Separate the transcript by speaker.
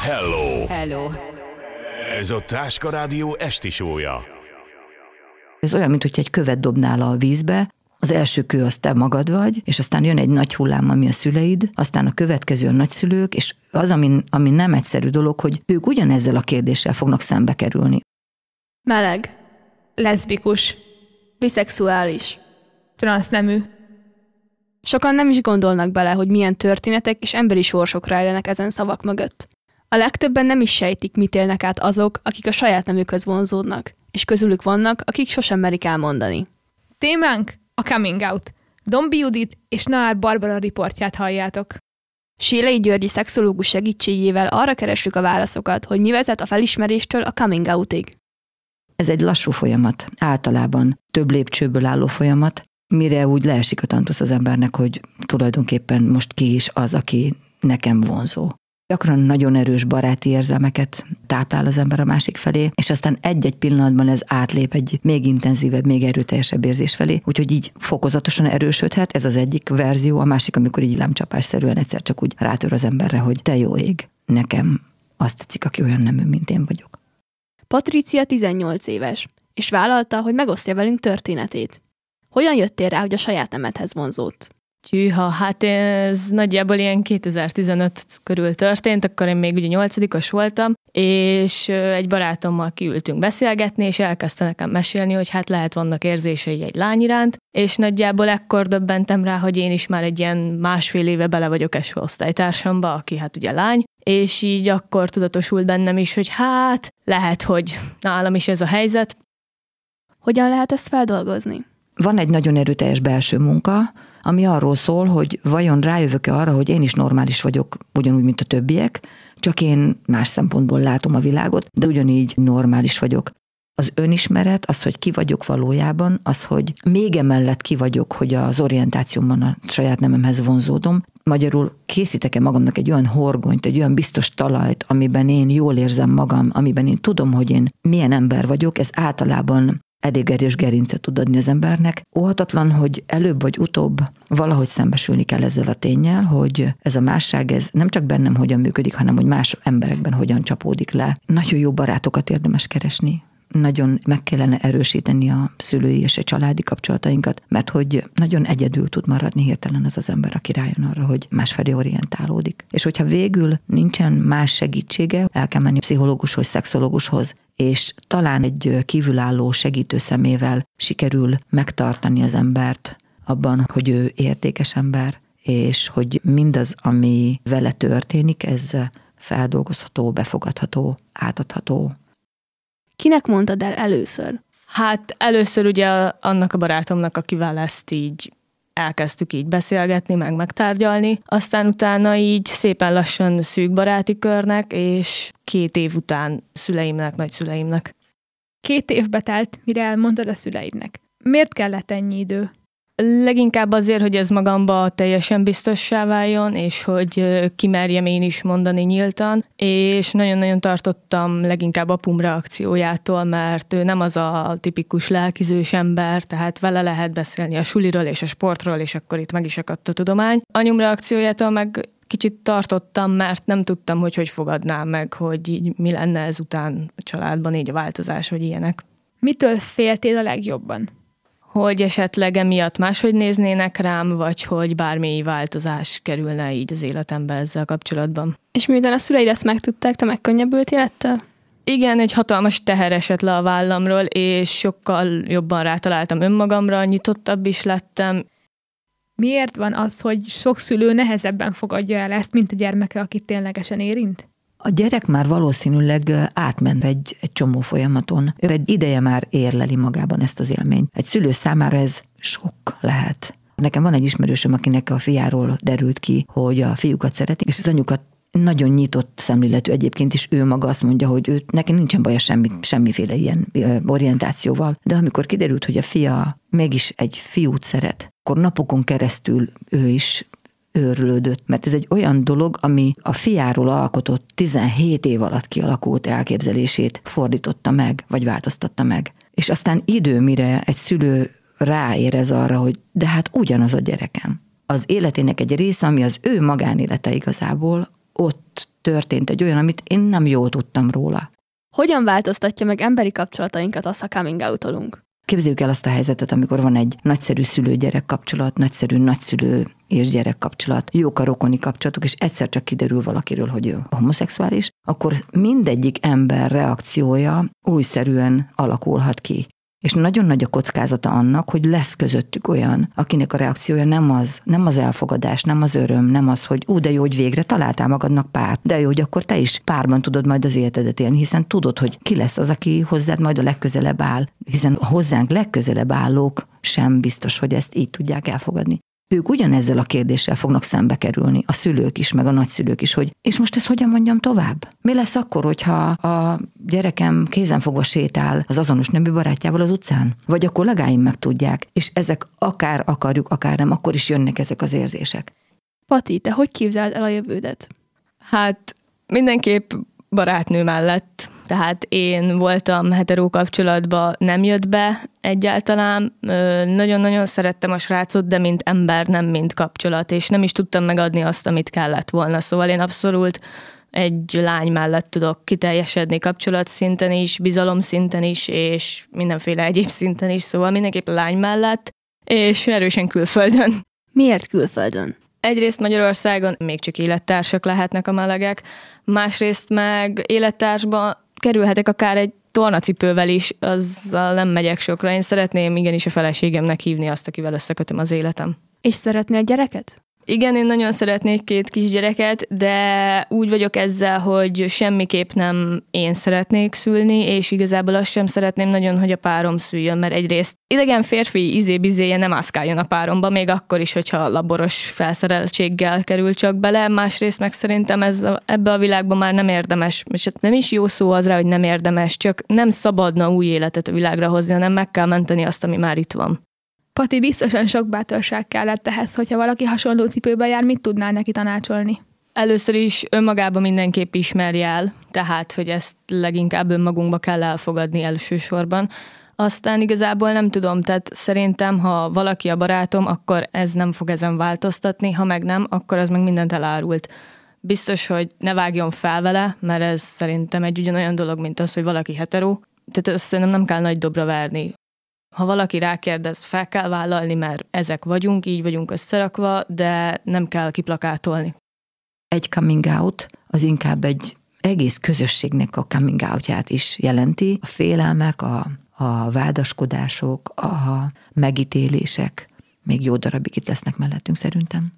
Speaker 1: Hello!
Speaker 2: Hello!
Speaker 1: Ez a Táska Rádió esti sója.
Speaker 2: Ez olyan, mint hogy egy követ dobnál a vízbe, az első kő az te magad vagy, és aztán jön egy nagy hullám, ami a szüleid, aztán a következő a nagyszülők, és az, ami, ami nem egyszerű dolog, hogy ők ugyanezzel a kérdéssel fognak szembe kerülni.
Speaker 3: Meleg, leszbikus, biszexuális, transznemű. Sokan nem is gondolnak bele, hogy milyen történetek és emberi sorsok rejlenek ezen szavak mögött. A legtöbben nem is sejtik, mit élnek át azok, akik a saját nemükhöz vonzódnak, és közülük vannak, akik sosem merik elmondani.
Speaker 4: Témánk a coming out. Dombi Judit és Naár Barbara riportját halljátok.
Speaker 3: Sélei Györgyi szexológus segítségével arra keressük a válaszokat, hogy mi vezet a felismeréstől a coming outig.
Speaker 2: Ez egy lassú folyamat, általában több lépcsőből álló folyamat, mire úgy leesik a tantusz az embernek, hogy tulajdonképpen most ki is az, aki nekem vonzó. Gyakran nagyon erős baráti érzelmeket táplál az ember a másik felé, és aztán egy-egy pillanatban ez átlép egy még intenzívebb, még erőteljesebb érzés felé, úgyhogy így fokozatosan erősödhet, ez az egyik verzió, a másik, amikor így lámcsapásszerűen egyszer csak úgy rátör az emberre, hogy te jó ég, nekem azt tetszik, aki olyan nemű, mint én vagyok.
Speaker 3: Patricia 18 éves, és vállalta, hogy megosztja velünk történetét. Hogyan jöttél rá, hogy a saját nemedhez vonzódsz?
Speaker 5: Tyűha, hát ez nagyjából ilyen 2015 körül történt, akkor én még ugye nyolcadikos voltam, és egy barátommal kiültünk beszélgetni, és elkezdte nekem mesélni, hogy hát lehet vannak érzései egy lány iránt, és nagyjából ekkor döbbentem rá, hogy én is már egy ilyen másfél éve bele vagyok esve osztálytársamba, aki hát ugye lány, és így akkor tudatosult bennem is, hogy hát lehet, hogy nálam is ez a helyzet.
Speaker 3: Hogyan lehet ezt feldolgozni?
Speaker 2: Van egy nagyon erőteljes belső munka, ami arról szól, hogy vajon rájövök-e arra, hogy én is normális vagyok, ugyanúgy, mint a többiek, csak én más szempontból látom a világot, de ugyanígy normális vagyok. Az önismeret, az, hogy ki vagyok valójában, az, hogy még emellett ki vagyok, hogy az orientációmban a saját nememhez vonzódom, magyarul készítek-e magamnak egy olyan horgonyt, egy olyan biztos talajt, amiben én jól érzem magam, amiben én tudom, hogy én milyen ember vagyok, ez általában elég erős gerincet tud adni az embernek. Óhatatlan, hogy előbb vagy utóbb valahogy szembesülni kell ezzel a tényel, hogy ez a másság, ez nem csak bennem hogyan működik, hanem hogy más emberekben hogyan csapódik le. Nagyon jó barátokat érdemes keresni, nagyon meg kellene erősíteni a szülői és a családi kapcsolatainkat, mert hogy nagyon egyedül tud maradni hirtelen az az ember, aki rájön arra, hogy másfelé orientálódik. És hogyha végül nincsen más segítsége, el kell menni pszichológushoz, szexológushoz, és talán egy kívülálló segítő szemével sikerül megtartani az embert abban, hogy ő értékes ember, és hogy mindaz, ami vele történik, ez feldolgozható, befogadható, átadható.
Speaker 3: Kinek mondtad el először?
Speaker 5: Hát először ugye annak a barátomnak, akivel ezt így elkezdtük így beszélgetni, meg megtárgyalni, aztán utána így szépen lassan szűk baráti körnek, és két év után szüleimnek, nagyszüleimnek.
Speaker 4: Két évbe telt, mire elmondtad a szüleidnek. Miért kellett ennyi idő?
Speaker 5: Leginkább azért, hogy ez magamba teljesen biztossá váljon, és hogy kimerjem én is mondani nyíltan, és nagyon-nagyon tartottam leginkább apum reakciójától, mert ő nem az a tipikus lelkizős ember, tehát vele lehet beszélni a suliról és a sportról, és akkor itt meg is akadt a tudomány. Anyum reakciójától meg kicsit tartottam, mert nem tudtam, hogy hogy fogadnám meg, hogy így mi lenne ezután a családban így a változás, vagy ilyenek.
Speaker 4: Mitől féltél a legjobban?
Speaker 5: Hogy esetleg emiatt máshogy néznének rám, vagy hogy bármi változás kerülne így az életembe ezzel kapcsolatban.
Speaker 3: És miután a szüleid ezt megtudták, te megkönnyebbültél ettől?
Speaker 5: Igen, egy hatalmas teher esett le a vállamról, és sokkal jobban rátaláltam önmagamra, nyitottabb is lettem.
Speaker 4: Miért van az, hogy sok szülő nehezebben fogadja el ezt, mint a gyermeke, akit ténylegesen érint?
Speaker 2: A gyerek már valószínűleg átment egy, egy csomó folyamaton. Ő egy ideje már érleli magában ezt az élményt. Egy szülő számára ez sok lehet. Nekem van egy ismerősöm, akinek a fiáról derült ki, hogy a fiúkat szeretik, és az anyukat nagyon nyitott szemléletű egyébként is ő maga azt mondja, hogy ő, neki nincsen baja semmi, semmiféle ilyen orientációval. De amikor kiderült, hogy a fia mégis egy fiút szeret, akkor napokon keresztül ő is őrlődött, mert ez egy olyan dolog, ami a fiáról alkotott 17 év alatt kialakult elképzelését fordította meg, vagy változtatta meg. És aztán idő, mire egy szülő ráérez arra, hogy de hát ugyanaz a gyerekem. Az életének egy része, ami az ő magánélete igazából, ott történt egy olyan, amit én nem jól tudtam róla.
Speaker 3: Hogyan változtatja meg emberi kapcsolatainkat az, ha coming out
Speaker 2: Képzeljük el azt a helyzetet, amikor van egy nagyszerű szülő-gyerek kapcsolat, nagyszerű nagyszülő és gyerek kapcsolat, jók a rokoni kapcsolatok, és egyszer csak kiderül valakiről, hogy ő homoszexuális, akkor mindegyik ember reakciója újszerűen alakulhat ki. És nagyon nagy a kockázata annak, hogy lesz közöttük olyan, akinek a reakciója nem az, nem az elfogadás, nem az öröm, nem az, hogy ú, de jó, hogy végre találtál magadnak pár, de jó, hogy akkor te is párban tudod majd az életedet élni, hiszen tudod, hogy ki lesz az, aki hozzád majd a legközelebb áll, hiszen a hozzánk legközelebb állók sem biztos, hogy ezt így tudják elfogadni ők ugyanezzel a kérdéssel fognak szembe kerülni, a szülők is, meg a nagyszülők is, hogy és most ezt hogyan mondjam tovább? Mi lesz akkor, hogyha a gyerekem kézenfogva sétál az azonos nemű barátjával az utcán? Vagy a kollégáim meg tudják, és ezek akár akarjuk, akár nem, akkor is jönnek ezek az érzések.
Speaker 3: Pati, te hogy képzeld el a jövődet?
Speaker 5: Hát mindenképp barátnő mellett tehát én voltam hetero kapcsolatban, nem jött be egyáltalán. Nagyon-nagyon szerettem a srácot, de mint ember, nem mint kapcsolat, és nem is tudtam megadni azt, amit kellett volna. Szóval én abszolút egy lány mellett tudok kiteljesedni kapcsolat szinten is, bizalom szinten is, és mindenféle egyéb szinten is, szóval mindenképp lány mellett, és erősen külföldön.
Speaker 3: Miért külföldön?
Speaker 5: Egyrészt Magyarországon még csak élettársak lehetnek a melegek, másrészt meg élettársban kerülhetek akár egy tornacipővel is, azzal nem megyek sokra. Én szeretném igenis a feleségemnek hívni azt, akivel összekötöm az életem.
Speaker 3: És szeretnél gyereket?
Speaker 5: Igen, én nagyon szeretnék két kisgyereket, de úgy vagyok ezzel, hogy semmiképp nem én szeretnék szülni, és igazából azt sem szeretném nagyon, hogy a párom szüljön, mert egyrészt idegen férfi izébizéje nem ászkáljon a páromba, még akkor is, hogyha laboros felszereltséggel kerül csak bele, másrészt meg szerintem ez a, ebbe a világban már nem érdemes, és hát nem is jó szó az rá, hogy nem érdemes, csak nem szabadna új életet a világra hozni, hanem meg kell menteni azt, ami már itt van.
Speaker 4: Pati, biztosan sok bátorság kellett ehhez, hogyha valaki hasonló cipőbe jár, mit tudnál neki tanácsolni?
Speaker 5: Először is önmagában mindenképp ismerje el, tehát, hogy ezt leginkább önmagunkba kell elfogadni elsősorban. Aztán igazából nem tudom, tehát szerintem, ha valaki a barátom, akkor ez nem fog ezen változtatni, ha meg nem, akkor az meg mindent elárult. Biztos, hogy ne vágjon fel vele, mert ez szerintem egy ugyanolyan dolog, mint az, hogy valaki hetero. Tehát ezt szerintem nem kell nagy dobra verni. Ha valaki rákérdez, fel kell vállalni, mert ezek vagyunk, így vagyunk összerakva, de nem kell kiplakátolni.
Speaker 2: Egy coming out az inkább egy egész közösségnek a coming outját is jelenti. A félelmek, a, a vádaskodások, a megítélések még jó darabig itt lesznek mellettünk szerintem.